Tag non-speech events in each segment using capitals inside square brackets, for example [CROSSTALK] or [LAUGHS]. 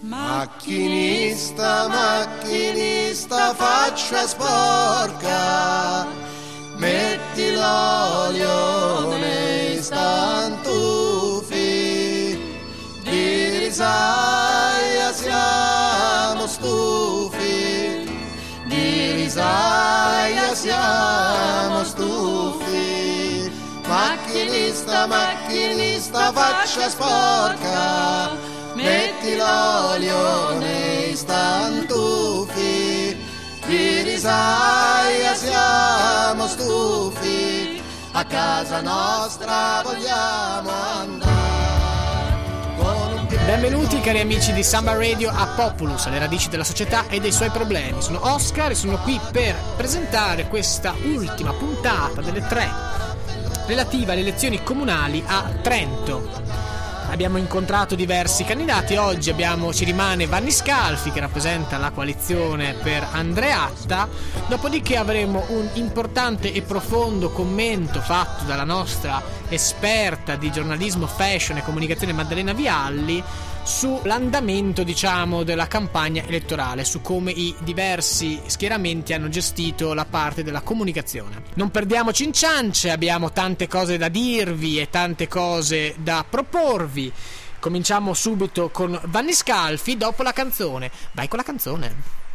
Macchinista, macchinista, faccia sporca, metti l'olio nei stantufi, di risaia siamo stufi, di risaia siamo stufi. Macchinista, macchinista, faccia sporca, metti l'olio nei stantufi, di risaia siamo stufi, a casa nostra vogliamo andare. Benvenuti cari amici di Samba Radio a Populus, alle radici della società e dei suoi problemi. Sono Oscar e sono qui per presentare questa ultima puntata delle tre relativa alle elezioni comunali a Trento. Abbiamo incontrato diversi candidati, oggi abbiamo, ci rimane Vanni Scalfi che rappresenta la coalizione per Andreatta, dopodiché avremo un importante e profondo commento fatto dalla nostra esperta di giornalismo fashion e comunicazione Maddalena Vialli sull'andamento diciamo della campagna elettorale, su come i diversi schieramenti hanno gestito la parte della comunicazione. Non perdiamoci in ciance, abbiamo tante cose da dirvi e tante cose da proporvi. Cominciamo subito con Vanni Scalfi dopo la canzone. Vai con la canzone.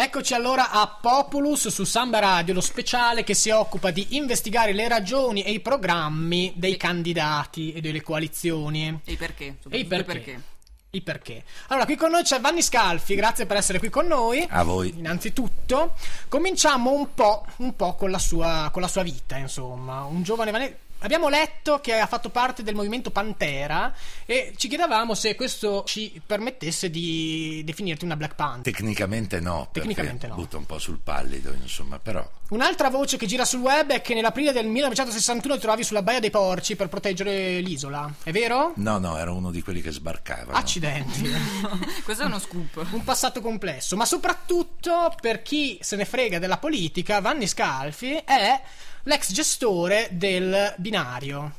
Eccoci allora a Populus su Samba Radio, lo speciale che si occupa di investigare le ragioni e i programmi dei candidati e delle coalizioni. E i perché? E i soprattutto perché. I perché. Allora, qui con noi c'è Vanni Scalfi, grazie per essere qui con noi. A voi. Innanzitutto, cominciamo un po', un po' con, la sua, con la sua vita, insomma. Un giovane Vanni... Abbiamo letto che ha fatto parte del movimento Pantera e ci chiedevamo se questo ci permettesse di definirti una Black Panther. Tecnicamente no, Tecnicamente perché no. butta un po' sul pallido, insomma, però Un'altra voce che gira sul web è che nell'aprile del 1961 ti trovavi sulla Baia dei Porci per proteggere l'isola. È vero? no, no, era uno di quelli che sbarcavano. Accidenti. [LAUGHS] Questo è uno scoop. un passato complesso, ma soprattutto per chi se ne frega della politica, Vanni Scalfi è l'ex gestore del binario.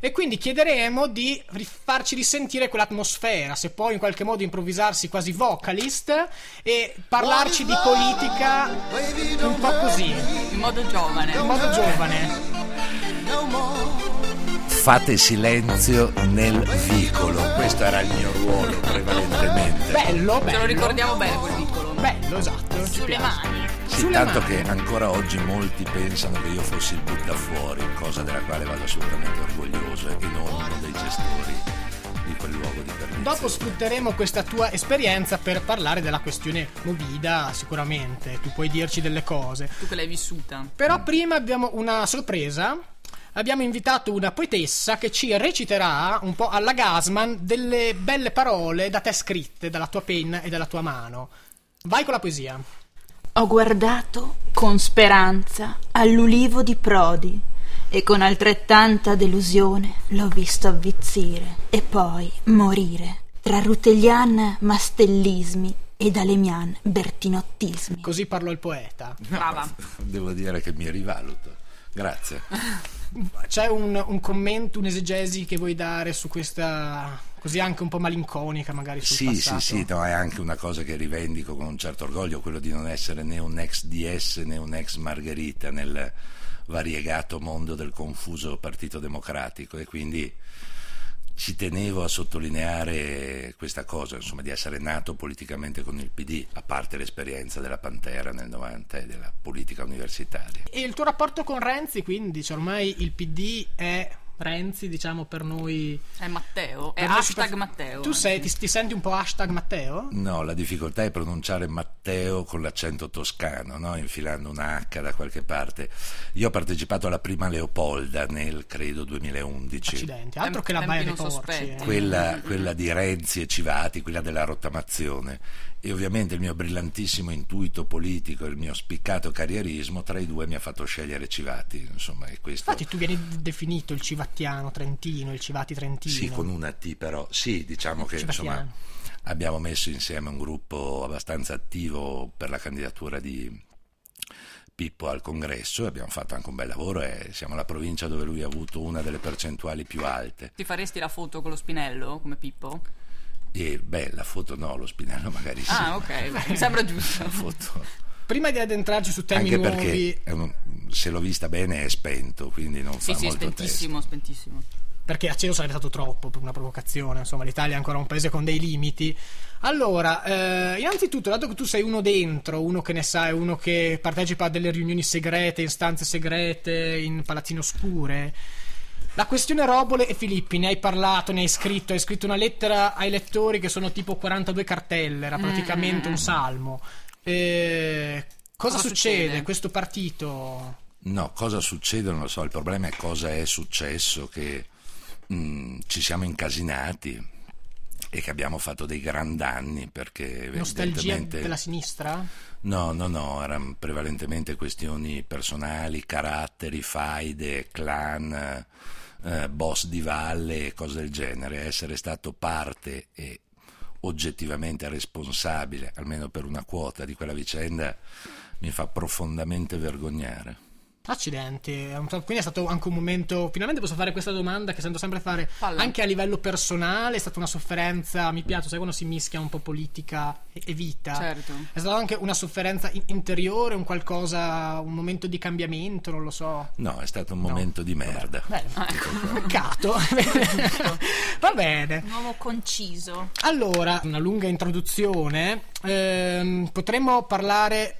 E quindi chiederemo di farci risentire quell'atmosfera, se può in qualche modo improvvisarsi quasi vocalist e parlarci di politica un po' così, In modo giovane. in modo giovane. Fate silenzio nel vicolo. Questo era il mio ruolo prevalentemente. Bello, bello. Ce lo ricordiamo bene quel piccolo. Bello, esatto. Sulle mani. Sì, sulle tanto mani. che ancora oggi molti pensano che io fossi il buttafuori, cosa della quale vado assolutamente orgoglioso e non uno dei gestori di quel luogo di perdizione. Dopo sfrutteremo questa tua esperienza per parlare della questione Movida, sicuramente. Tu puoi dirci delle cose. Tu che l'hai vissuta. Però prima abbiamo una sorpresa. Abbiamo invitato una poetessa che ci reciterà un po' alla Gasman delle belle parole da te scritte dalla tua penna e dalla tua mano. Vai con la poesia. Ho guardato con speranza all'ulivo di Prodi e con altrettanta delusione l'ho visto avvizzire e poi morire tra Rutellian mastellismi ed Alemian bertinottismi. Così parlò il poeta. Brava. Devo dire che mi rivaluto. Grazie. C'è un, un commento, un'esegesi che vuoi dare su questa, così anche un po' malinconica magari sul Sì, passato? sì, sì, no, è anche una cosa che rivendico con un certo orgoglio, quello di non essere né un ex DS né un ex Margherita nel variegato mondo del confuso Partito Democratico e quindi ci tenevo a sottolineare questa cosa, insomma, di essere nato politicamente con il PD, a parte l'esperienza della Pantera nel 90 e della politica universitaria. E il tuo rapporto con Renzi, quindi, cioè, ormai il PD è Renzi, diciamo per noi. È Matteo. È hashtag super- Matteo. Tu sei, ti, ti senti un po' hashtag Matteo? No, la difficoltà è pronunciare Matteo con l'accento toscano, no? infilando una H da qualche parte. Io ho partecipato alla prima Leopolda nel, credo, 2011. Accidenti, altro che la Baia dei non Porci. sospetti. eh. Quella, quella di Renzi e Civati, quella della rottamazione. E ovviamente il mio brillantissimo intuito politico e il mio spiccato carrierismo tra i due mi ha fatto scegliere Civati. Insomma, e questo... Infatti tu vieni definito il civattiano trentino, il civati trentino. Sì, con una T però. Sì, diciamo che insomma abbiamo messo insieme un gruppo abbastanza attivo per la candidatura di Pippo al congresso e abbiamo fatto anche un bel lavoro e siamo la provincia dove lui ha avuto una delle percentuali più alte. Ti faresti la foto con lo spinello come Pippo? E beh, la foto no, lo spinello magari sì. Ah, ok, mi sembra giusto. La foto. Prima di addentrarci su temi Anche nuovi, perché un- se l'ho vista bene è spento, quindi non Sì, fa sì, molto spentissimo, spentissimo. perché a cielo sarebbe stato troppo per una provocazione, insomma l'Italia è ancora un paese con dei limiti. Allora, eh, innanzitutto, dato che tu sei uno dentro, uno che ne sa, è uno che partecipa a delle riunioni segrete, in stanze segrete, in palazzine oscure, la questione Robole e Filippi, ne hai parlato, ne hai scritto, hai scritto una lettera ai lettori che sono tipo 42 cartelle, era praticamente un salmo. Eh, cosa, Cosa succede? succede? Questo partito... No, cosa succede non lo so, il problema è cosa è successo, che mm, ci siamo incasinati e che abbiamo fatto dei gran danni perché Nostalgia evidentemente... della sinistra? No, no, no, erano prevalentemente questioni personali, caratteri, faide, clan, eh, boss di valle, cose del genere. Essere stato parte e oggettivamente responsabile, almeno per una quota di quella vicenda, mi fa profondamente vergognare. Accidenti, quindi è stato anche un momento. Finalmente posso fare questa domanda che sento sempre fare Falla. anche a livello personale. È stata una sofferenza. Mi piace, sai, quando si mischia un po' politica e, vita. Certo. È stata anche una sofferenza in- interiore, un qualcosa, un momento di cambiamento, non lo so. No, è stato un momento di merda. Bene, Ah, ecco. peccato. [LAUGHS] Va bene. Un uomo conciso. Allora, una lunga introduzione. Ehm, potremmo parlare.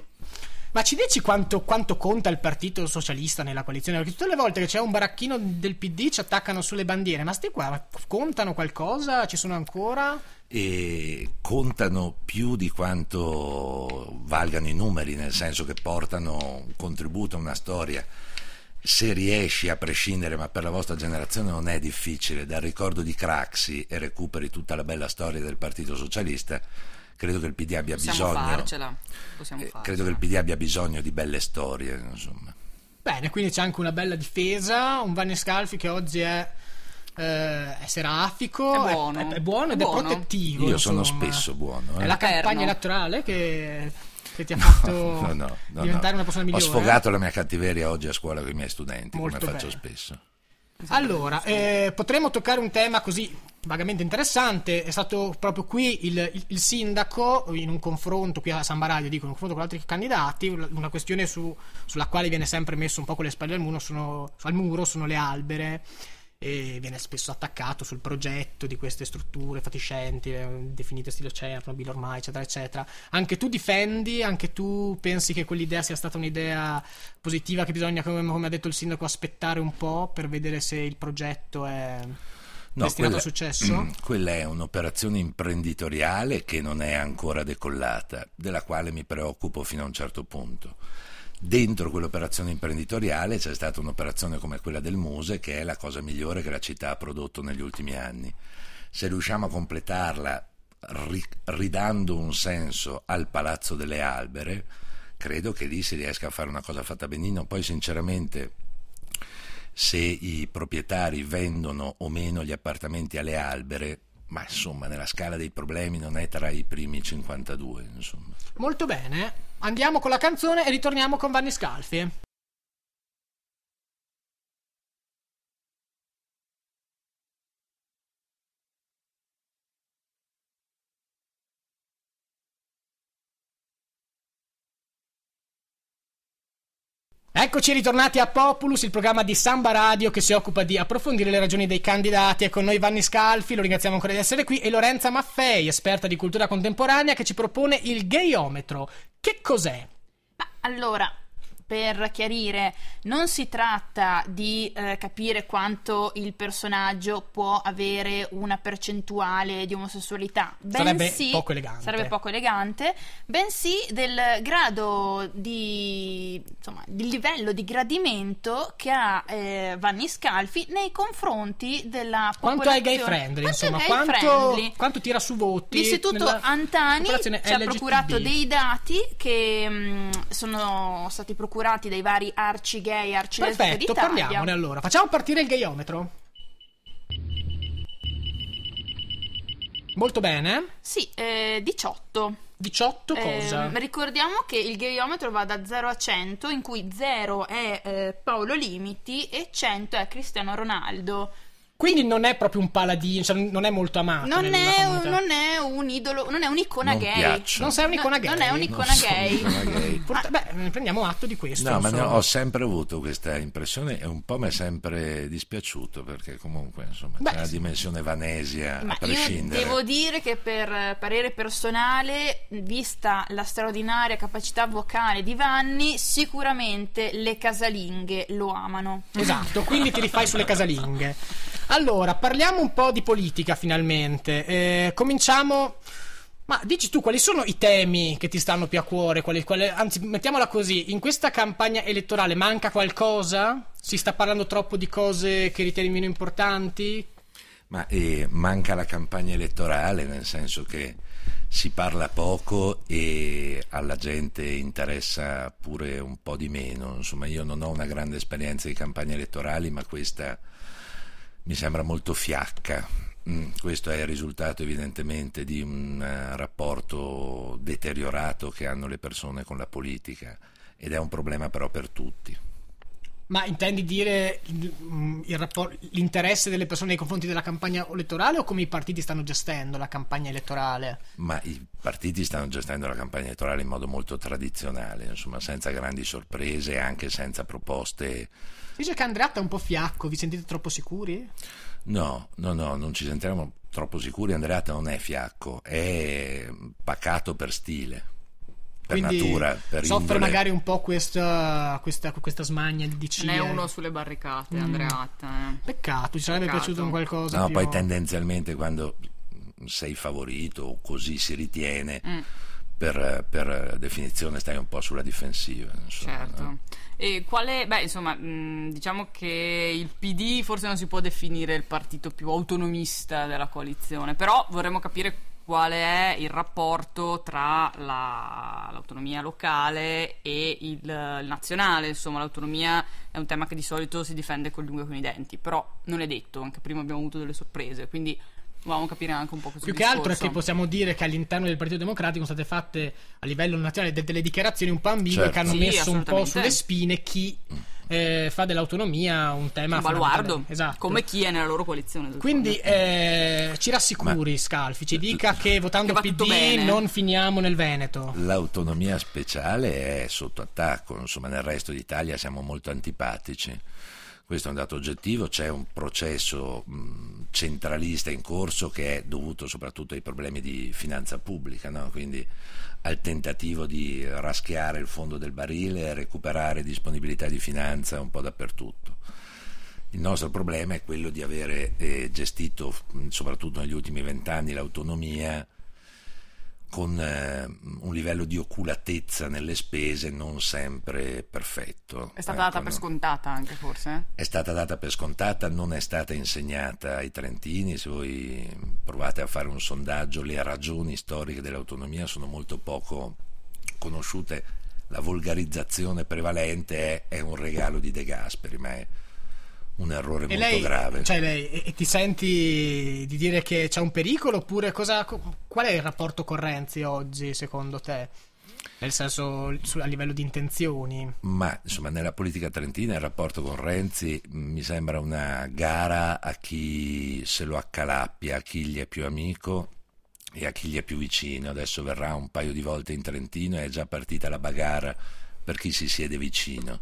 Ma ci dici quanto, quanto conta il partito socialista nella coalizione? Perché tutte le volte che c'è un baracchino del PD ci attaccano sulle bandiere. Ma sti qua contano qualcosa? Ci sono ancora? e contano più di quanto valgano i numeri, nel senso che portano un contributo una storia. Se riesci a prescindere, ma per la vostra generazione non è difficile, dal ricordo di Craxi e recuperi tutta la bella storia del Partito Socialista, credo che il PD abbia Possiamo bisogno. farcela. Possiamo eh, farcela. credo che il PD abbia bisogno di belle storie, insomma. Bene, quindi c'è anche una bella difesa. Un Vanni Scalfi che oggi è. eh, è serafico, È buono. è, è buono È ed è buono. protettivo. Io sono insomma. spesso buono. eh. È la campagna elettorale che, che ti ha fatto No, no, no, diventare no. una persona migliore. Ho sfogato la mia cattiveria oggi a scuola con i miei studenti, Molto come faccio bene. spesso. Allora, eh, potremmo toccare un tema così vagamente interessante. È stato proprio qui il, il- il sindaco, in un confronto qui a Samba Radio, dico, in un confronto con altri candidati, una questione su- sulla quale viene sempre messo un po' con le spalle al muro sono, al muro sono le albere. E viene spesso attaccato sul progetto di queste strutture fatiscenti, eh, definite stile Chernobyl ormai, eccetera, eccetera. Anche tu difendi, anche tu pensi che quell'idea sia stata un'idea positiva, che bisogna, come, come ha detto il sindaco, aspettare un po' per vedere se il progetto è destinato al successo? [CLEARS THROAT] quella è un'operazione imprenditoriale che non è ancora decollata, della quale mi preoccupo fino a un certo punto. Dentro quell'operazione imprenditoriale c'è stata un'operazione come quella del Muse, che è la cosa migliore che la città ha prodotto negli ultimi anni. Se riusciamo a completarla ri- ridando un senso al Palazzo delle Albere, credo che lì si riesca a fare una cosa fatta benino. Poi, sinceramente, se i proprietari vendono o meno gli appartamenti alle albere, ma insomma nella scala dei problemi non è tra i primi 52, insomma. Molto bene, andiamo con la canzone e ritorniamo con Vanni Scalfi. Eccoci ritornati a Populus, il programma di Samba Radio che si occupa di approfondire le ragioni dei candidati. È con noi Vanni Scalfi, lo ringraziamo ancora di essere qui, e Lorenza Maffei, esperta di cultura contemporanea, che ci propone il gayometro. Che cos'è? Ma allora, per chiarire, non si tratta di eh, capire quanto il personaggio può avere una percentuale di omosessualità, Sarebbe bensì poco elegante. sarebbe poco elegante, bensì del grado di insomma, del livello di gradimento che ha eh, Vanni Scalfi nei confronti della Quanto è gay popolazione. friendly, Quanto insomma, gay quanto, friendly? quanto tira su voti? L'Istituto Antani popolazione ci ha procurato dei dati che mh, sono stati procurati dai vari arci gay, arci lesbiche Perfetto, d'Italia. parliamone allora. Facciamo partire il gayometro. Molto bene. Sì, eh, 18. 18 cosa? Ehm, ricordiamo che il gayometro va da 0 a 100, in cui 0 è eh, Paolo Limiti e 100 è Cristiano Ronaldo. Quindi non è proprio un paladino, cioè non è molto amato. Non è, un, non è un idolo, non è un'icona Non gay. piaccio. Non sei un'icona No, gay. non è Non un'icona sono gay. un'icona gay. [LAUGHS] Porta- Beh, eh, prendiamo atto di questo. No, ma ne insomma. ho sempre avuto questa impressione e un po' mi è sempre dispiaciuto perché comunque insomma Beh, c'è una sì. dimensione vanesia Ma a io prescindere. devo dire che per parere personale, vista la straordinaria capacità vocale di Vanni, sicuramente le casalinghe lo amano. Esatto, quindi ti rifai sulle casalinghe. [LAUGHS] Allora, parliamo un po' di politica finalmente. Eh, cominciamo. Ma dici tu quali sono i temi che ti stanno più a cuore? Quali- quali- anzi, mettiamola così: in questa campagna elettorale manca qualcosa? Si sta parlando troppo di cose che ritieni meno importanti? Ma eh, manca la campagna elettorale, nel senso che si parla poco e alla gente interessa pure un po' di meno. Insomma, io non ho una grande esperienza di campagne elettorali, ma questa mi sembra molto fiacca. Mm, Questo è il risultato evidentemente di un eh, rapporto deteriorato che hanno le persone con la politica ed è un problema però per tutti. Ma intendi dire mm, il rappor- l'interesse delle persone nei confronti della campagna elettorale o come i partiti stanno gestendo la campagna elettorale? Ma i partiti stanno gestendo la campagna elettorale in modo molto tradizionale, insomma, senza grandi sorprese e anche senza proposte. Dice che Andreatta è un po' fiacco, vi sentite troppo sicuri? No, no, no, non ci sentiamo troppo sicuri. Andreatta non è fiacco, è pacato per stile, per Quindi natura, per soffre indole. magari un po' questa, questa, questa smania di DC. Non è uno sulle barricate, Andreatta. eh. Peccato, ci sarebbe Peccato. piaciuto un qualcosa No, più... poi tendenzialmente quando sei favorito o così si ritiene, Mm. Per, per definizione stai un po' sulla difensiva. insomma, Certo. no? E quale, beh, insomma, mh, diciamo che il PD forse non si può definire il partito più autonomista della coalizione, però vorremmo capire quale è il rapporto tra la- l'autonomia locale e il, il nazionale. Insomma, l'autonomia è un tema che di solito si difende con l'unghie e con i denti, però non è detto, anche prima abbiamo avuto delle sorprese, quindi volevamo capire anche un po' questo Più che altro è discorso. che possiamo dire che all'interno del Partito Democratico sono state fatte a livello nazionale de- delle dichiarazioni un po' ambigue Certo. che hanno Sì, messo un po' sulle spine chi eh, fa dell'autonomia un tema un baluardo. Esatto. come chi è nella loro coalizione. Quindi eh, ci rassicuri, Scalfi, ci dica che votando Che PD bene. non finiamo nel Veneto. L'autonomia speciale è sotto attacco, insomma nel resto d'Italia siamo molto antipatici. Questo è un dato oggettivo, c'è un processo centralista in corso che è dovuto soprattutto ai problemi di finanza pubblica, no? quindi al tentativo di raschiare il fondo del barile e recuperare disponibilità di finanza un po' dappertutto. Il nostro problema è quello di avere eh, gestito, soprattutto negli ultimi vent'anni, l'autonomia con eh, un livello di oculatezza nelle spese non sempre perfetto. è stata data Ecco, per scontata anche forse. È stata data per scontata, non è stata insegnata ai trentini. Se voi provate a fare un sondaggio, le ragioni storiche dell'autonomia sono molto poco conosciute. La volgarizzazione prevalente è, è un regalo di De Gasperi, ma è un errore E molto lei, grave. cioè lei, e- e ti senti di dire che c'è un pericolo oppure cosa, co- qual è il rapporto con Renzi oggi secondo te? Nel senso su- a livello di intenzioni? Ma insomma, nella politica trentina il rapporto con Renzi mh, mi sembra una gara a chi se lo accalappia, a chi gli è più amico e a chi gli è più vicino. Adesso verrà un paio di volte in Trentino e è già partita la bagarra per chi si siede vicino.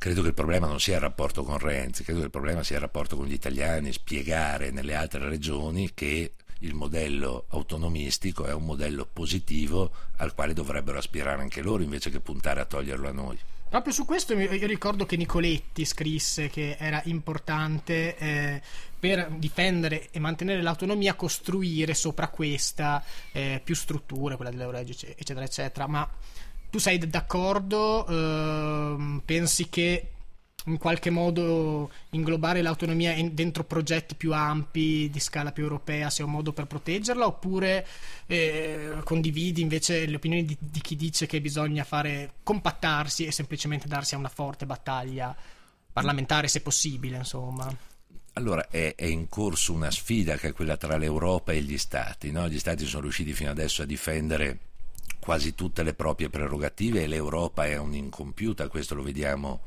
Credo che il problema non sia il rapporto con Renzi, credo che il problema sia il rapporto con gli italiani, spiegare nelle altre regioni che il modello autonomistico è un modello positivo al quale dovrebbero aspirare anche loro invece che puntare a toglierlo a noi. Proprio su questo io ricordo che Nicoletti scrisse che era importante eh, per difendere e mantenere l'autonomia costruire sopra questa eh, più strutture, quella dell'Euregio eccetera eccetera, ma tu sei d'accordo? Ehm, pensi che in qualche modo inglobare l'autonomia in- dentro progetti più ampi di scala più europea sia un modo per proteggerla oppure eh, condividi invece le opinioni di, di chi dice che bisogna fare compattarsi e semplicemente darsi a una forte battaglia parlamentare se possibile insomma Allora è, è in corso una sfida che è quella tra l'Europa e gli Stati. no? Gli Stati sono riusciti fino adesso a difendere quasi tutte le proprie prerogative e l'Europa è un'incompiuta, questo lo vediamo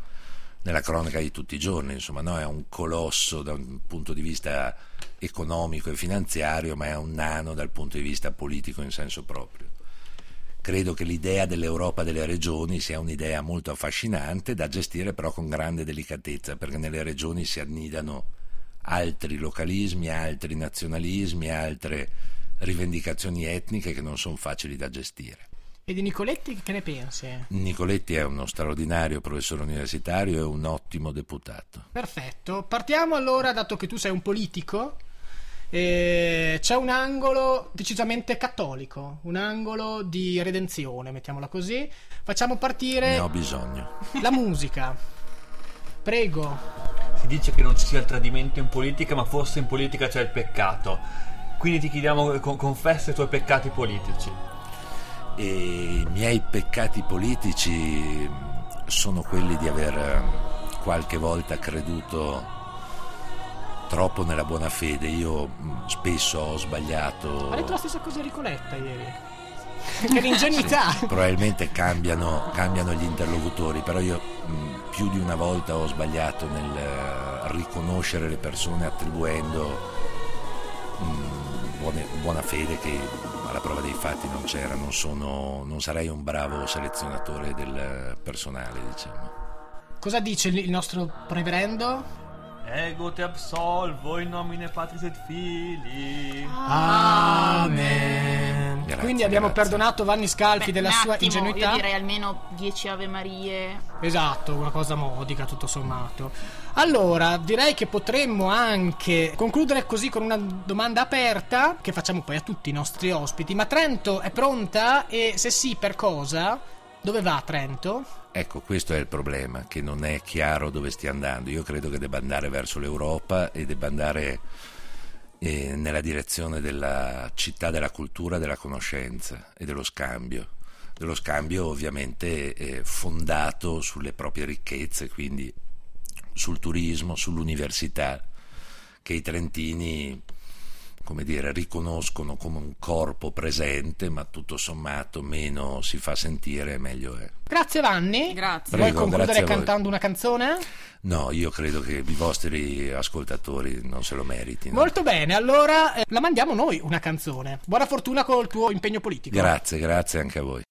nella cronaca di tutti i giorni, insomma, no? è un colosso da un punto di vista economico e finanziario, ma è un nano dal punto di vista politico in senso proprio. Credo che l'idea dell'Europa delle regioni sia un'idea molto affascinante da gestire però con grande delicatezza, perché nelle regioni si annidano altri localismi, altri nazionalismi, altre rivendicazioni etniche che non sono facili da gestire. e di Nicoletti che ne pensi? Nicoletti è uno straordinario professore universitario e un ottimo deputato. Perfetto, partiamo allora, dato che tu sei un politico, eh, c'è un angolo decisamente cattolico, un angolo di redenzione, mettiamola così. Facciamo Ne partire ho bisogno. la musica. Prego. Si dice che non ci sia il tradimento in politica, ma forse in politica c'è il peccato. Quindi ti chiediamo, con- confessa i tuoi peccati politici. E i miei peccati politici sono quelli di aver eh, qualche volta creduto troppo nella buona fede. Io mh, spesso ho sbagliato. Ha detto la stessa cosa Enrico Letta ieri. [LAUGHS] che l'ingenuità. Probabilmente cambiano, cambiano gli interlocutori, però io mh, più di una volta ho sbagliato nel eh, riconoscere le persone attribuendo mh, buone- buona fede che alla prova dei fatti non c'era, non, sono, non sarei un bravo selezionatore del personale, diciamo. Cosa dice il nostro reverendo? Ego te absolvo in nomine Patris et Filii. Amen. Grazie, Quindi abbiamo grazie. perdonato Vanni Scalfi Beh, della un sua attimo, ingenuità. Io direi almeno 10 Ave Marie. Esatto, una cosa modica tutto sommato. Allora, direi che potremmo anche concludere così con una domanda aperta che facciamo poi a tutti i nostri ospiti. Ma Trento è pronta? E se sì, per cosa? Dove va Trento? Ecco, questo è il problema, che non è chiaro dove stia andando. Io credo che debba andare verso l'Europa e debba andare eh, nella direzione della città della cultura, della conoscenza e dello scambio. Dello scambio ovviamente eh, fondato sulle proprie ricchezze, quindi sul turismo, sull'università, che i trentini come dire, riconoscono come un corpo presente, ma tutto sommato meno si fa sentire, meglio è. Grazie Vanni. Grazie. Vuoi Prego, concludere grazie a voi. cantando una canzone? No, io credo che i vostri ascoltatori non se lo meritino. Molto bene, allora eh, la mandiamo noi una canzone. Buona fortuna col tuo impegno politico. Grazie, grazie anche a voi.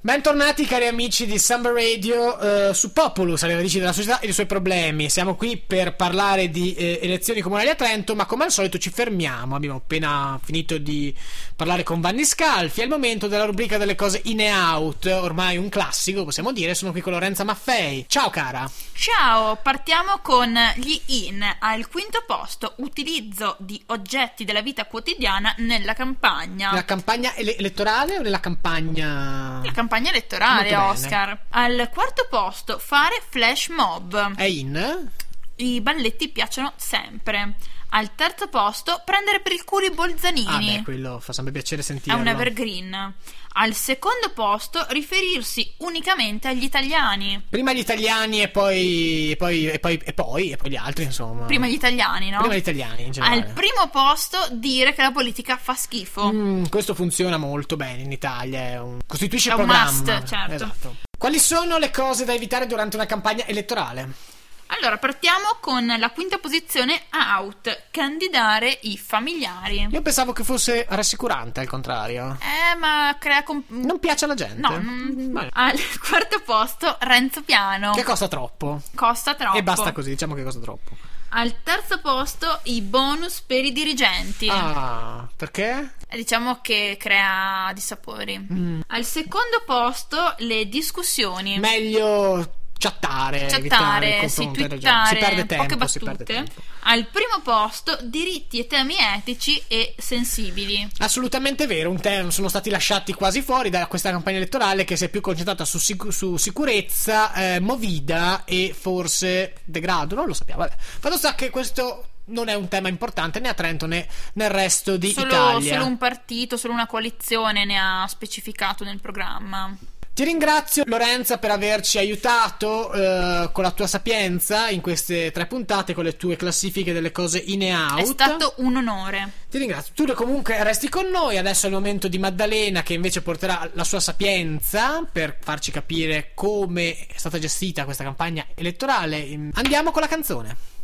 Bentornati cari amici di Samba Radio eh, su Populus, alle radici della società e dei suoi problemi. Siamo qui per parlare di eh, elezioni comunali a Trento, ma come al solito ci fermiamo. Abbiamo appena finito di parlare con Vanni Scalfi. È il momento della rubrica delle cose in e out, ormai un classico, possiamo dire. Sono qui con Lorenza Maffei. Ciao cara. Ciao, partiamo con gli in. Al quinto posto, utilizzo di oggetti della vita quotidiana nella campagna. Nella campagna ele- elettorale o nella campagna... La campagna elettorale, Molto bene. Oscar. Al quarto posto, fare flash mob. È in? I balletti piacciono sempre. Al terzo posto, prendere per il culo i Ah bolzanini. beh, quello fa sempre piacere È sentirlo. un evergreen. Al secondo posto, riferirsi unicamente agli italiani. Prima gli italiani e poi, e poi, e poi, e poi, e poi gli altri, insomma. Prima gli italiani, no? Prima gli italiani, in generale. Al primo posto, dire che la politica fa schifo. Mm, questo funziona molto bene in Italia. È un... Costituisce È un programma. must, certo. Esatto. Quali sono le cose da evitare durante una campagna elettorale? Allora, partiamo con la quinta posizione, out. Candidare i familiari. Io pensavo che fosse rassicurante, al contrario. Eh, ma crea... com- Non piace alla gente. No, non- Vabbè. Al [LAUGHS] quarto posto, Renzo Piano. Che costa troppo. Costa troppo. E basta così, diciamo che costa troppo. Al terzo posto, i bonus per i dirigenti. Ah, perché? E Diciamo che crea dissapori. Mm. Al secondo posto, le discussioni. Meglio chattare, chattare, si ragione. si twittare, perde tempo, poche battute. tempo. Al primo posto, diritti e temi etici e sensibili. Assolutamente vero, un term sono stati lasciati quasi fuori da questa campagna elettorale che si è più concentrata su, sicu- su sicurezza, eh, movida e forse degrado, non lo sappiamo. Vabbè. Fatto sta che questo non è un tema importante né a Trento né nel resto di Solo, Italia. solo un partito, solo una coalizione ne ha specificato nel programma. Ti ringrazio Lorenza per averci aiutato eh, con la tua sapienza in queste tre puntate con le tue classifiche delle cose in e out. È stato un onore. Ti ringrazio. Tu comunque resti con noi. Adesso è il momento di Maddalena che invece porterà la sua sapienza per farci capire come è stata gestita questa campagna elettorale. Andiamo con la canzone.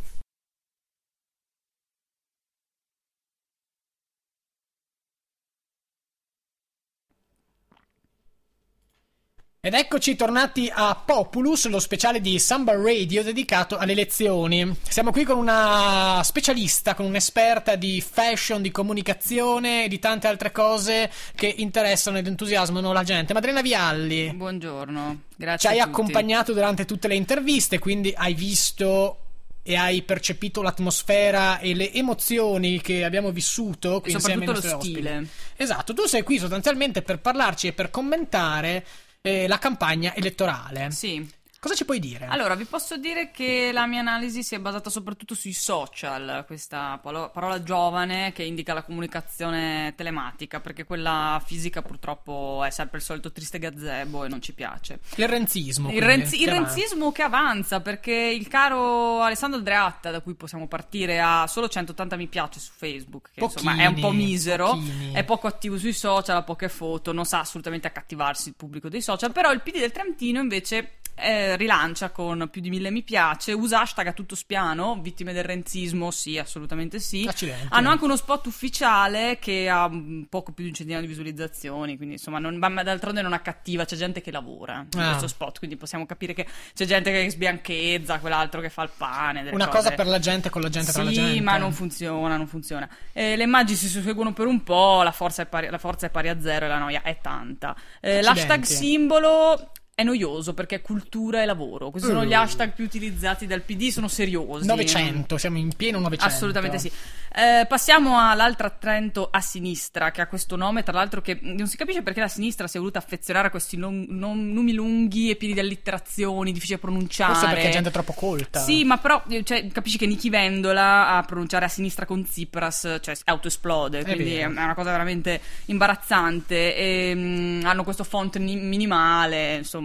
Ed eccoci tornati a Populus, lo speciale di Samba Radio dedicato alle elezioni. Siamo qui con una specialista, con un'esperta di fashion, di comunicazione e di tante altre cose che interessano ed entusiasmano la gente. Madrena Vialli, Buongiorno, ci grazie hai a tutti. accompagnato durante tutte le interviste, quindi hai visto e hai percepito l'atmosfera e le emozioni che abbiamo vissuto qui E insieme ai nostri ospiti. stile. Esatto, tu sei qui sostanzialmente per parlarci e per commentare eh, la campagna elettorale. Sì. Cosa ci puoi dire? Allora, vi posso dire che la mia analisi si è basata soprattutto sui social, questa palo- parola giovane che indica la comunicazione telematica, perché quella fisica purtroppo è sempre il solito triste gazebo e non ci piace. il renzismo. Il, quindi, renzi- il che avanza. renzismo che avanza perché il caro Alessandro Andreatta, da cui possiamo partire, ha solo 180 mi piace su Facebook, che insomma è un po' Pochini, misero, pochini. è poco attivo sui social, ha poche foto, non sa assolutamente accattivarsi il pubblico dei social, però il PD del Trentino invece eh, rilancia con più di mille mi piace, usa hashtag a tutto spiano, vittime del renzismo, sì, assolutamente sì. Accidenti. Hanno anche uno spot ufficiale che ha un poco più di un centinaio di visualizzazioni, quindi insomma, non, ma d'altronde non accattiva, c'è gente che lavora in Ah. questo spot, quindi possiamo capire che c'è gente che sbianchezza, quell'altro che fa il pane. Una cose. cosa per la gente con la gente tra la gente. Sì, ma non funziona, non funziona. Eh, le immagini si susseguono per un po', la forza è pari, la forza è pari a zero e la noia è tanta. Eh, l'hashtag simbolo è noioso perché è cultura e lavoro. Questi sono Mm. gli hashtag più utilizzati dal PD, sono seriosi. 900, siamo in pieno 900. Assolutamente sì. Eh, passiamo all'altra Trento a sinistra, che ha questo nome, tra l'altro che non si capisce perché la sinistra si è voluta affezionare a questi nom- nom- nomi lunghi e pieni di allitterazioni, difficili da pronunciare. Forse perché è gente troppo colta. Sì, ma però eh, cioè, capisci che Nichi Vendola a pronunciare a sinistra con Tsipras, cioè autoesplode, È quindi è vero. una cosa veramente imbarazzante. E, mm, hanno questo font ni- minimale, insomma,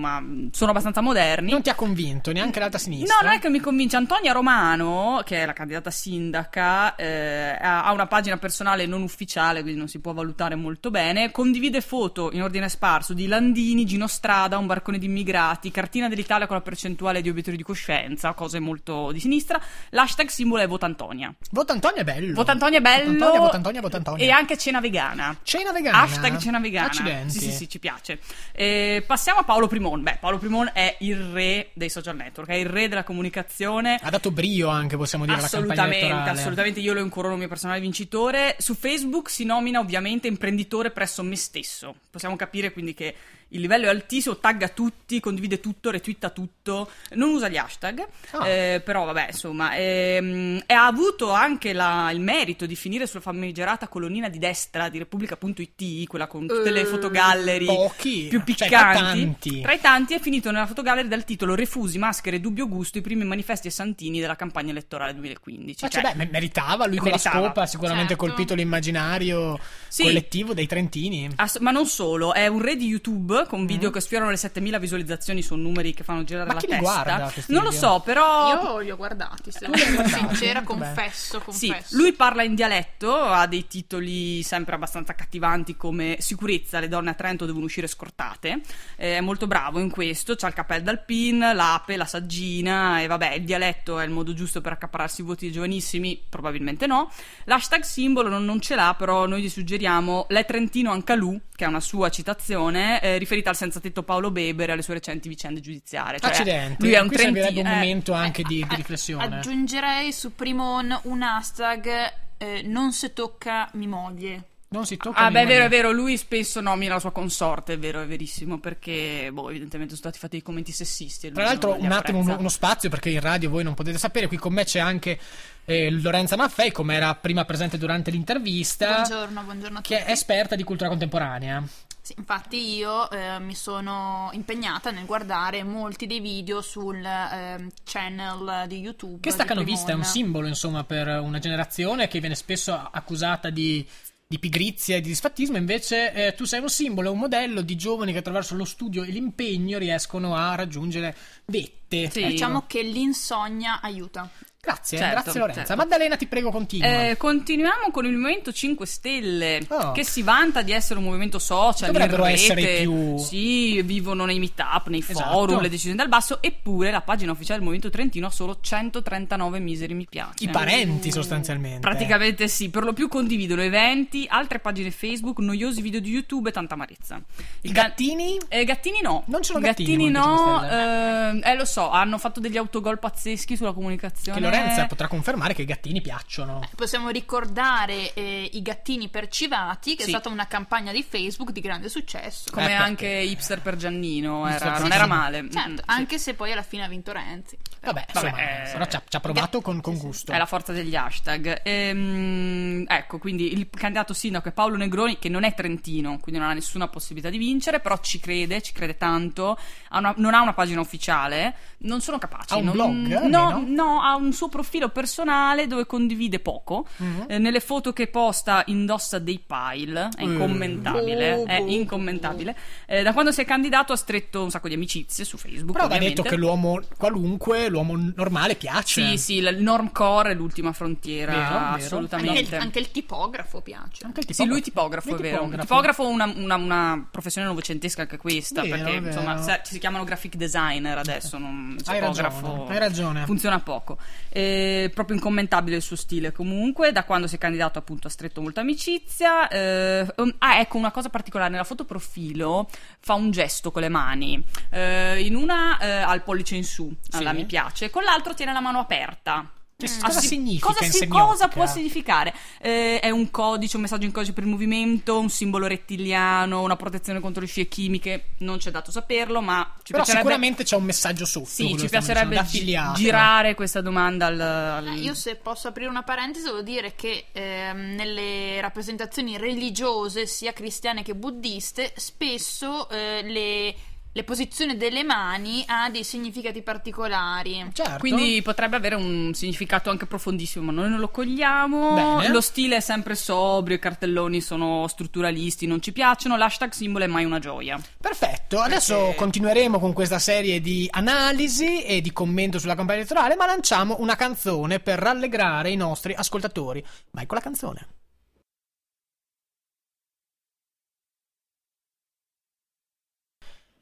sono abbastanza moderni. Non ti ha convinto neanche l'alta sinistra? No, non è che mi convince. Antonia Romano, che è la candidata sindaca, eh, ha una pagina personale non ufficiale, quindi non si può valutare molto bene. Condivide foto in ordine sparso di Landini, Gino Strada, un barcone di immigrati, cartina dell'Italia con la percentuale di obiettori di coscienza, cose molto di sinistra. L'hashtag simbolo è Vota Antonia. Vota Antonio è bello. Vota Antonia è bello. Vota Antonia, vota Antonia, vota Antonia. E anche cena vegana. Cena vegana. Hashtag cena vegana. Accidenti. Sì, sì, sì, ci piace. Eh, passiamo a Paolo Primon. Beh, Paolo Primon è il re dei social network, è il re della comunicazione. Ha dato brio anche, possiamo dire, alla campagna Assolutamente, assolutamente. Io lo incorono mio personale vincitore. Su Facebook si nomina ovviamente imprenditore presso me stesso. Possiamo capire quindi che il livello è altissimo, tagga tutti, condivide tutto, retwitta tutto, non usa gli hashtag, Ah. eh, però vabbè, insomma, ehm, e ha avuto anche la- il merito di finire sulla famigerata colonnina di destra di Repubblica.it, quella con tutte le Eh, fotogallery pochi, più cioè, piccanti. tra tanti. Tra i tanti è finito nella fotogallery dal titolo Refusi, maschere dubbio gusto, i primi manifesti e santini della campagna elettorale 2015. Ma Cioè, cioè, beh, me- meritava, lui con la meritava. scopa ha sicuramente Certo. colpito l'immaginario Sì. collettivo dei trentini. Ass- ma non solo, è un re di YouTube con video che sfiorano le 7000 visualizzazioni, sono numeri che fanno girare Ma la chi testa. non lo so, però Io li ho guardati, se sono sincera, Vabbè. confesso, Sì, confesso. lui parla in dialetto, ha dei titoli sempre abbastanza accattivanti come Sicurezza, le donne a Trento devono uscire scortate. Eh, è molto bravo in questo, c'ha il cappello dal pin, l'ape, la saggina e vabbè, il dialetto è il modo giusto per accaparrarsi i voti dei giovanissimi? Probabilmente no. L'hashtag simbolo non, non ce l'ha, però noi gli suggeriamo L'è Trentino Ancalù, che è una sua citazione, eh, riferita al senza tetto Paolo Beber e alle sue recenti vicende giudiziarie. Cioè, Accidenti. Lui è un Qui servirebbe trentino. un eh, momento anche di, di A- riflessione. Aggiungerei su Primon un hashtag eh, non se tocca mi moglie. non si tocca Ah, beh, è vero, è vero, lui spesso nomina la sua consorte, è vero, è verissimo, perché, boh, evidentemente sono stati fatti dei commenti sessisti. Tra l'altro, un attimo, uno, uno spazio perché in radio voi non potete sapere. Qui con me c'è anche eh, Lorenza Maffei, come era prima presente durante l'intervista, Buongiorno, buongiorno a che è tutti. esperta di cultura contemporanea. Sì, infatti io eh, mi sono impegnata nel guardare molti dei video sul ehm, channel di YouTube. Che staccano vista è un simbolo, insomma, per una generazione che viene spesso accusata di, di pigrizia e di disfattismo. Invece, eh, tu sei un simbolo, è un modello di giovani che attraverso lo studio e l'impegno riescono a raggiungere vette. Sì. Ecco. Diciamo che l'insonnia aiuta. Grazie, Certo, grazie Lorenza. certo. Maddalena, ti prego, continua. Eh, continuiamo con il Movimento 5 Stelle, Oh. che si vanta di essere un movimento social. Dovrebbero rete. essere più- Sì, vivono nei meetup, nei Esatto. forum, le decisioni dal basso. Eppure la pagina ufficiale del Movimento Trentino ha solo 139 miseri mi piace. I parenti, sostanzialmente. Praticamente sì, per lo più condividono eventi, altre pagine Facebook, noiosi video di YouTube e tanta amarezza. I Il ga- gattini? eh, gattini no. Non sono gattini, Gattini no. 5 Stelle. eh, eh, lo so, hanno fatto degli autogol pazzeschi sulla comunicazione. Lorenza potrà confermare che i gattini piacciono. Possiamo ricordare eh, i gattini percivati, che Sì. è stata una campagna di Facebook di grande successo. Come Eh, anche Hipster per Giannino, era- per non era Giannino. male. Certo, Mm, sì. anche se poi alla fine ha vinto Renzi. Vabbè, Vabbè, insomma, eh, però ci ha, ci ha provato con, con gusto. È la forza degli hashtag. Ehm, ecco, quindi il candidato sindaco è Paolo Negroni, che non è trentino, quindi non ha nessuna possibilità di vincere, però ci crede, ci crede tanto. Ha una- non ha una pagina ufficiale, non sono capaci. Ha un non- blog, No, almeno? no, ha un suo profilo personale dove condivide poco. Mhm. Eh, nelle foto che posta indossa dei pile, è Eh. incommentabile. Boh, è incommentabile. Eh, da quando si è candidato ha stretto un sacco di amicizie su Facebook. Però ovviamente. detto che l'uomo qualunque, l'uomo normale piace. Sì, sì, il normcore è l'ultima frontiera, Vero, vero. Anche assolutamente. il, anche il tipografo piace. Anche il Sì, lui tipografo, Lui è vero. tipografo. Tipografo è una, una- una professione novecentesca anche questa, Vero, perché vero. insomma si chiamano graphic designer adesso, non, Hai tipografo ragione, hai ragione. funziona poco. È proprio incommentabile il suo stile comunque, da quando si è candidato appunto ha stretto molta amicizia. eh, um, ah, ecco una cosa particolare, nella foto profilo fa un gesto con le mani. Eh, in una eh, ha il pollice in su, alla Sì. mi piace, con l'altro tiene la mano aperta. Che Ah, cosa sì, significa cosa, in si- cosa può significare? Eh, è un codice, un messaggio in codice per il movimento, un simbolo rettiliano, una protezione contro le scie chimiche. Non c'è dato saperlo, ma ci Però piacerebbe. sicuramente c'è un messaggio sotto. Sì, ci piacerebbe affiliato. girare questa domanda al. al- Eh, Io se posso aprire una parentesi devo dire che ehm, nelle rappresentazioni religiose sia cristiane che buddiste spesso eh, le, le posizioni delle mani ha dei significati particolari. Certo. Quindi potrebbe avere un significato anche profondissimo, ma noi non lo cogliamo. Bene. Lo stile è sempre sobrio, i cartelloni sono strutturalisti, non ci piacciono. L'hashtag simbolo è mai una gioia. Perfetto, adesso continueremo con questa serie di analisi e di commento sulla campagna elettorale, ma lanciamo una canzone per rallegrare i nostri ascoltatori. Vai con la canzone.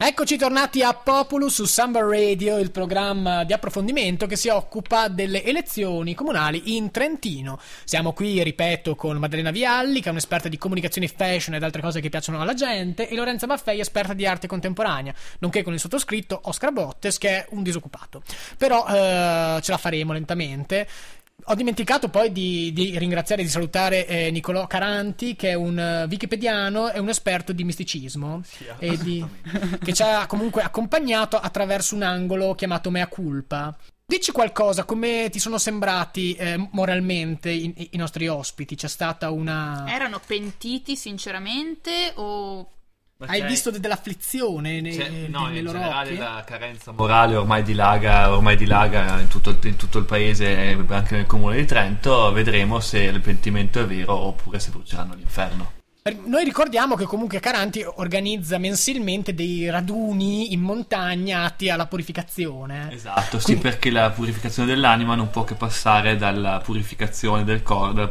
Eccoci tornati a Populus su Samba Radio, il programma di approfondimento che si occupa delle elezioni comunali in Trentino. Siamo qui, ripeto, con Maddalena Vialli, che è un'esperta di comunicazione fashion ed altre cose che piacciono alla gente, e Lorenza Maffei, esperta di arte contemporanea, nonché con il sottoscritto Oscar Bottes, che è un disoccupato. Però eh, ce la faremo lentamente. Ho dimenticato poi di, di ringraziare e di salutare eh, Nicolò Caranti, che è un eh, wikipediano e un esperto di misticismo, e di- che ci ha comunque accompagnato attraverso un angolo chiamato Mea Culpa. Dici qualcosa, come ti sono sembrati eh, moralmente i, i nostri ospiti? C'è stata una... Erano pentiti sinceramente o Hai visto de- dell'afflizione nei, nei- no, in generale occhi? la carenza morale ormai dilaga, ormai dilaga in tutto, in tutto il paese, anche nel comune di Trento. Vedremo se il pentimento è vero oppure se bruceranno l'inferno. Noi ricordiamo che comunque Caranti organizza mensilmente dei raduni in montagna atti alla purificazione. Esatto, sì, Quindi- perché la purificazione dell'anima non può che passare dalla purificazione del corpo,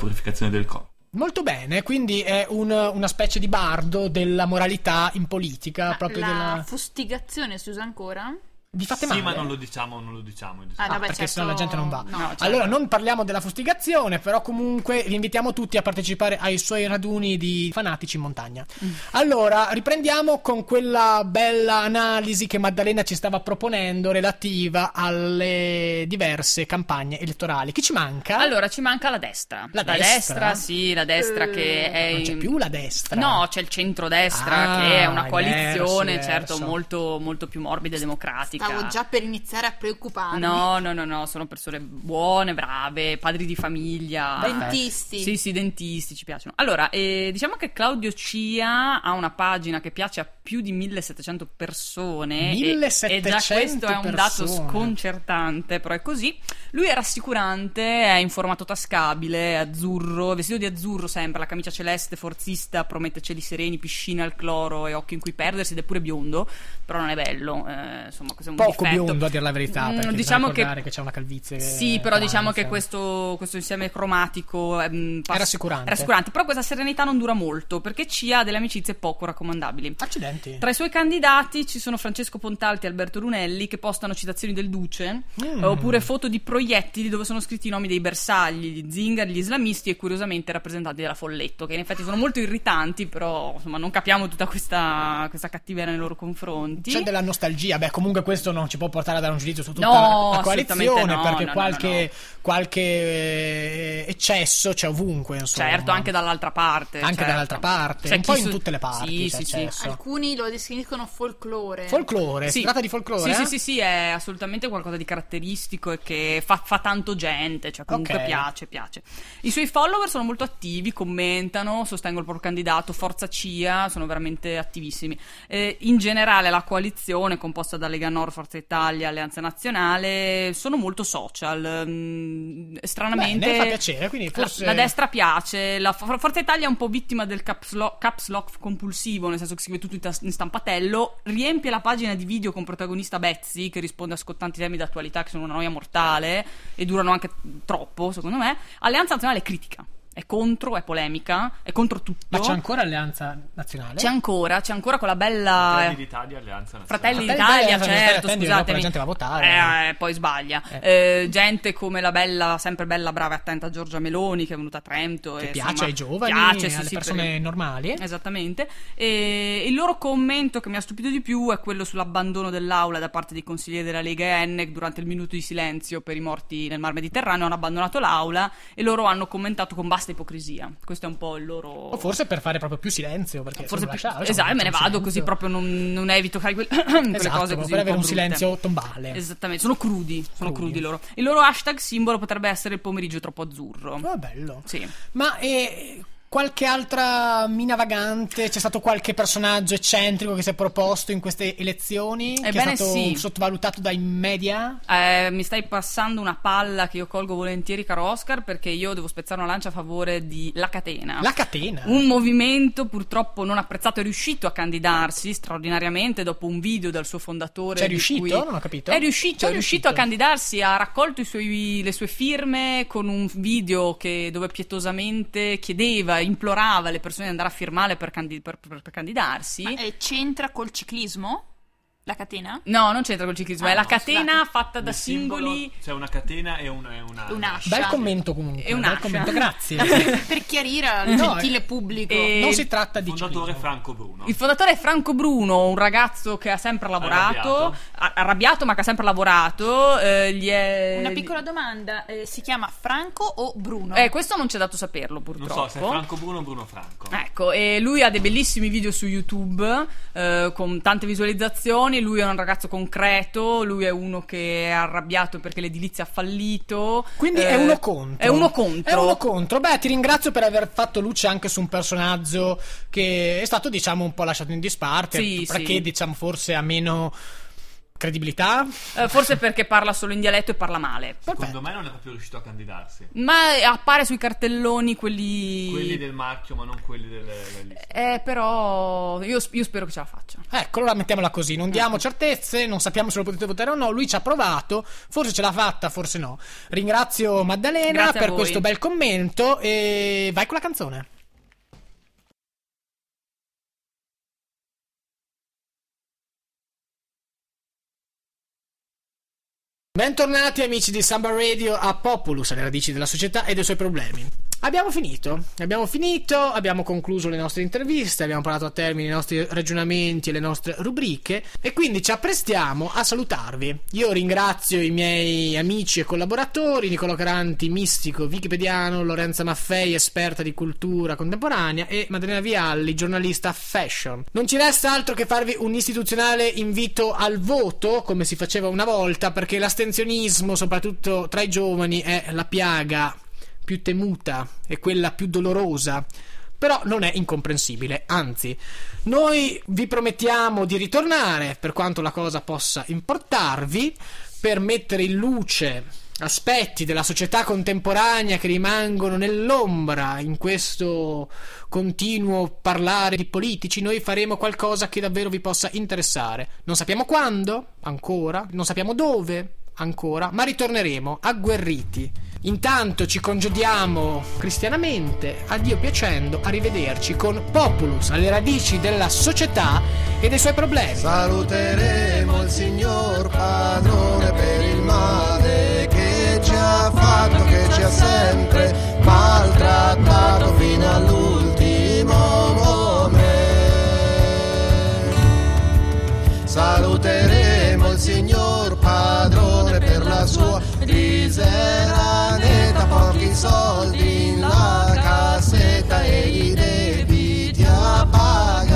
Molto bene, quindi è un- una specie di bardo della moralità in politica, Ma proprio la della... fustigazione si usa ancora? Vi fate Sì, male? ma non lo diciamo, non lo diciamo. in Ah, Ah, vabbè, perché certo, sennò la gente non va. no, No, certo. Allora, non parliamo della fustigazione, però comunque vi invitiamo tutti a partecipare ai suoi raduni di fanatici in montagna. Mm. Allora, riprendiamo con quella bella analisi che Maddalena ci stava proponendo relativa alle diverse campagne elettorali. Chi ci manca? Allora, ci manca la destra. La destra? sì, la destra Eh, che è. non c'è più la destra. No, c'è il centrodestra Ah, che è una è coalizione, verso, certo, verso. molto, molto più morbida e democratica. Stavo già per iniziare a preoccuparmi. No, no, no, no, sono persone buone, brave, padri di famiglia. Dentisti. Sì, sì, dentisti ci piacciono. Allora, eh, diciamo che Claudio Cia ha una pagina che piace a più di 1700 persone. e- 1700 e, già questo è un dato persone. sconcertante, però è così. Lui è rassicurante, è in formato tascabile, è azzurro, vestito di azzurro sempre, la camicia celeste, forzista, promette cieli sereni, piscina al cloro e occhi in cui perdersi ed è pure biondo, però non è bello. eh, insomma, un Poco difetto. biondo a dire la verità, Mm, perché diciamo bisogna che che c'è una calvizie. sì, però diciamo che questo, questo insieme cromatico ehm, pass- È rassicurante. è rassicurante. Però questa serenità non dura molto perché ci ha delle amicizie poco raccomandabili. Accidenti. Tra i suoi candidati ci sono Francesco Pontalti e Alberto Runelli che postano citazioni del Duce Mm. eh, oppure foto di proiettili dove sono scritti i nomi dei bersagli, gli zingari, gli islamisti e curiosamente rappresentanti della Folletto, che in effetti sono molto irritanti, però insomma non capiamo tutta questa, questa cattiveria nei loro confronti. C'è della nostalgia, beh, comunque questo non ci può portare a dare un giudizio su tutta No, la- coalizione, no, perché no, no, qualche, no, qualche eh, eccesso c'è ovunque, insomma. Certo, anche dall'altra parte. Anche certo. dall'altra parte, C'è un po' chi in su- tutte le parti Sì, sì, sì. Alcuni lo descrivono folklore. Folklore, Sì. si tratta di folklore? Sì, eh? sì, sì, sì, è assolutamente qualcosa di caratteristico e che fa, fa tanto gente, cioè comunque Ok. piace, piace. I suoi follower sono molto attivi, commentano, sostengono il proprio candidato, Forza CIA, sono veramente attivissimi. Eh, in generale la coalizione, composta da Lega Nord, Forza Italia, Alleanza Nazionale, sono molto social. mm, stranamente... Bene, fa piacere, quindi La- forse- La, destra piace, la For- Forza Italia è un po' vittima del caps lock, caps lock compulsivo, nel senso che scrive tutto in, in stampatello, riempie la pagina di video con protagonista Betsy che risponde a scottanti temi d'attualità che sono una noia mortale e durano anche troppo, secondo me. Alleanza Nazionale critica. È contro, è polemica, è contro tutto. Ma c'è ancora Alleanza Nazionale? C'è ancora, c'è ancora quella bella. Fratelli d'Italia, Alleanza Nazionale. Fratelli Fratelli d'Italia, d'Italia, certo, dopo scusatemi. la gente va a votare. Eh, eh, poi sbaglia. Eh, gente come la bella, sempre bella, brava e attenta Giorgia Meloni, che è venuta a Trento. Che e, piace insomma, ai giovani, piace, sì, alle sì, persone perché- normali. Esattamente. E il loro commento che mi ha stupito di più è quello sull'abbandono dell'aula da parte dei consiglieri della Lega Ennec durante il minuto di silenzio per i morti nel Mar Mediterraneo. Hanno abbandonato l'aula e loro hanno commentato con basta ipocrisia. Questo è un po' il loro. O forse per fare proprio più silenzio. Perché Forse più- lasciare, esatto, me ne vado silenzio. così proprio non, non evito fare quelle, [CLEARS THROAT] quelle Esatto, cose così. per avere un silenzio tombale. Esattamente, sono crudi, sono Crudi. crudi loro. Il loro hashtag simbolo potrebbe essere il pomeriggio troppo azzurro. Oh, bello. Sì. Ma eh, qualche altra mina vagante? C'è stato qualche personaggio eccentrico che si è proposto in queste elezioni? che Ebbene è stato sì. sottovalutato dai media? Eh, mi stai passando una palla che io colgo volentieri, caro Oscar, perché io devo spezzare una lancia a favore di La Catena. La catena. Un movimento purtroppo non apprezzato è riuscito a candidarsi straordinariamente dopo un video dal suo fondatore. C'è riuscito? cui- Non ho capito. È riuscito, è riuscito riuscito. a candidarsi, ha raccolto i suoi- le sue firme con un video che- dove pietosamente chiedeva, implorava le persone di andare a firmare per, candi- per- per- per candidarsi. Ma, eh, c'entra col ciclismo? La catena? No, non c'entra col ciclismo, Ah, è la no, catena scusate. fatta da Il singoli. C'è una catena e una. E una... Un'ascia. Bel commento comunque. È un bel ascia. commento, grazie. [LAUGHS] per chiarire al No, gentile eh, pubblico. eh, non si tratta di Fondatore ciclismo. Franco Bruno. Il fondatore è Franco Bruno, un ragazzo che ha sempre lavorato, Arrabbiato. arrabbiato ma che ha sempre lavorato. eh, gli è... Una piccola domanda, eh, si chiama Franco o Bruno? Eh, questo non c'è dato saperlo Non purtroppo. so se è Franco Bruno o Bruno Franco. Ecco, e lui ha dei bellissimi video su YouTube eh, con tante visualizzazioni. Lui è un ragazzo concreto. Lui è uno che è arrabbiato perché l'edilizia ha fallito. Quindi eh, è uno contro. È uno contro. È uno contro. Beh, ti ringrazio per aver fatto luce anche su un personaggio che è stato, diciamo, un po' lasciato in disparte. Sì, perché, sì. diciamo, forse ha meno credibilità. Eh, forse perché parla solo in dialetto e parla male. Secondo me non è proprio riuscito a candidarsi. Ma appare sui cartelloni quelli. Quelli del marchio, ma non quelli delle, delle liste. Eh, però io, io spero che ce la faccia. Ecco, allora mettiamola così, non diamo certezze, non sappiamo se lo potete votare o no, lui ci ha provato, forse ce l'ha fatta, forse no. Ringrazio Maddalena Grazie per questo bel commento e vai con la canzone. Bentornati amici di Samba Radio a Populus, alle radici della società e dei suoi problemi. Abbiamo finito, abbiamo finito, abbiamo concluso le nostre interviste, abbiamo parlato a termine i nostri ragionamenti e le nostre rubriche e quindi ci apprestiamo a salutarvi. Io ringrazio i miei amici e collaboratori, Nicolò Caranti, mistico, wikipediano, Lorenza Maffei, esperta di cultura contemporanea e Maddalena Vialli, giornalista fashion. Non ci resta altro che farvi un istituzionale invito al voto, come si faceva una volta, perché l'astensionismo, soprattutto tra i giovani, è la piaga più temuta e quella più dolorosa. Però non è incomprensibile, anzi, noi vi promettiamo di ritornare per quanto la cosa possa importarvi, per mettere in luce aspetti della società contemporanea che rimangono nell'ombra in questo continuo parlare di politici, noi faremo qualcosa che davvero vi possa interessare. Non sappiamo quando, ancora, non sappiamo dove, ancora, ma ritorneremo agguerriti. Intanto ci congediamo cristianamente, a Dio piacendo, arrivederci con Populus alle radici della società e dei suoi problemi. Saluteremo il signor padrone per il male che ci ha fatto, che ci ha sempre maltrattato fino all'ultimo momento. Saluteremo il signor padrone per la sua misera soldi in la cassetta e i debiti a pagare.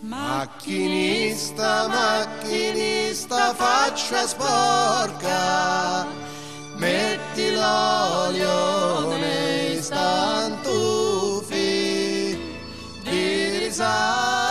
Macchinista, macchinista, faccia sporca, metti l'olio nei stantufi di risale.